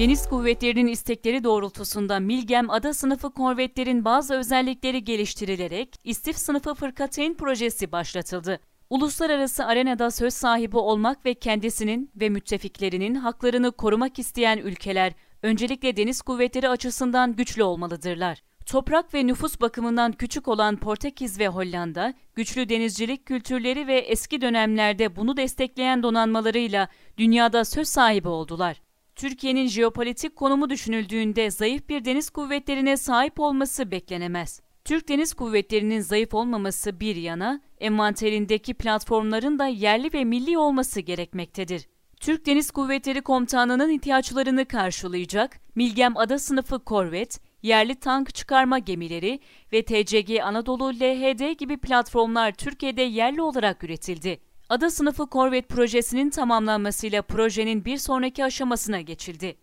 Deniz Kuvvetleri'nin istekleri doğrultusunda Milgem Ada sınıfı korvetlerin bazı özellikleri geliştirilerek İstif sınıfı fırkateyn projesi başlatıldı. Uluslararası arenada söz sahibi olmak ve kendisinin ve müttefiklerinin haklarını korumak isteyen ülkeler öncelikle deniz kuvvetleri açısından güçlü olmalıdırlar. Toprak ve nüfus bakımından küçük olan Portekiz ve Hollanda, güçlü denizcilik kültürleri ve eski dönemlerde bunu destekleyen donanmalarıyla dünyada söz sahibi oldular. Türkiye'nin jeopolitik konumu düşünüldüğünde zayıf bir deniz kuvvetlerine sahip olması beklenemez. Türk Deniz Kuvvetleri'nin zayıf olmaması bir yana, envanterindeki platformların da yerli ve milli olması gerekmektedir. Türk Deniz Kuvvetleri Komutanlığı'nın ihtiyaçlarını karşılayacak Milgem Ada sınıfı korvet, yerli tank çıkarma gemileri ve TCG Anadolu LHD gibi platformlar Türkiye'de yerli olarak üretildi. Ada sınıfı korvet projesinin tamamlanmasıyla projenin bir sonraki aşamasına geçildi.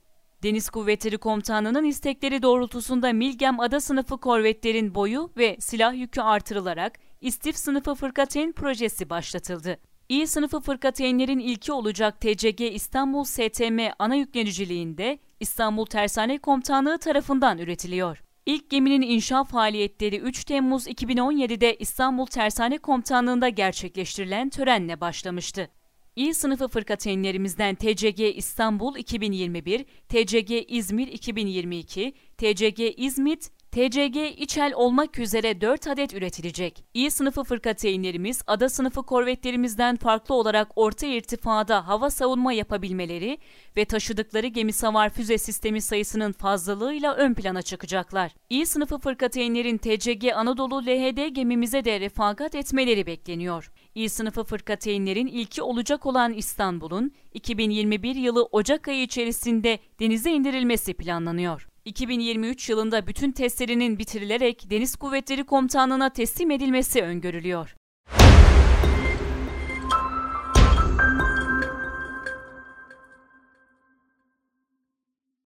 Deniz Kuvvetleri Komutanlığı'nın istekleri doğrultusunda Milgem Ada sınıfı korvetlerin boyu ve silah yükü artırılarak İstif sınıfı fırkateyn projesi başlatıldı. İ sınıfı fırkateynlerin ilki olacak TCG İstanbul STM ana yükleniciliğinde İstanbul Tersane Komutanlığı tarafından üretiliyor. İlk geminin inşa faaliyetleri 3 Temmuz 2017'de İstanbul Tersane Komutanlığı'nda gerçekleştirilen törenle başlamıştı. İ sınıfı fırkateynlerimizden TCG İstanbul 2021, TCG İzmir 2022, TCG İzmit TCG İçel olmak üzere 4 adet üretilecek. İ sınıfı fırkateynlerimiz ada sınıfı korvetlerimizden farklı olarak orta irtifada hava savunma yapabilmeleri ve taşıdıkları gemi savar füze sistemi sayısının fazlalığıyla ön plana çıkacaklar. İ sınıfı fırkateynlerin TCG Anadolu LHD gemimize de refakat etmeleri bekleniyor. İ sınıfı fırkateynlerin ilki olacak olan İstanbul'un 2021 yılı Ocak ayı içerisinde denize indirilmesi planlanıyor. 2023 yılında bütün testlerinin bitirilerek Deniz Kuvvetleri Komutanlığı'na teslim edilmesi öngörülüyor.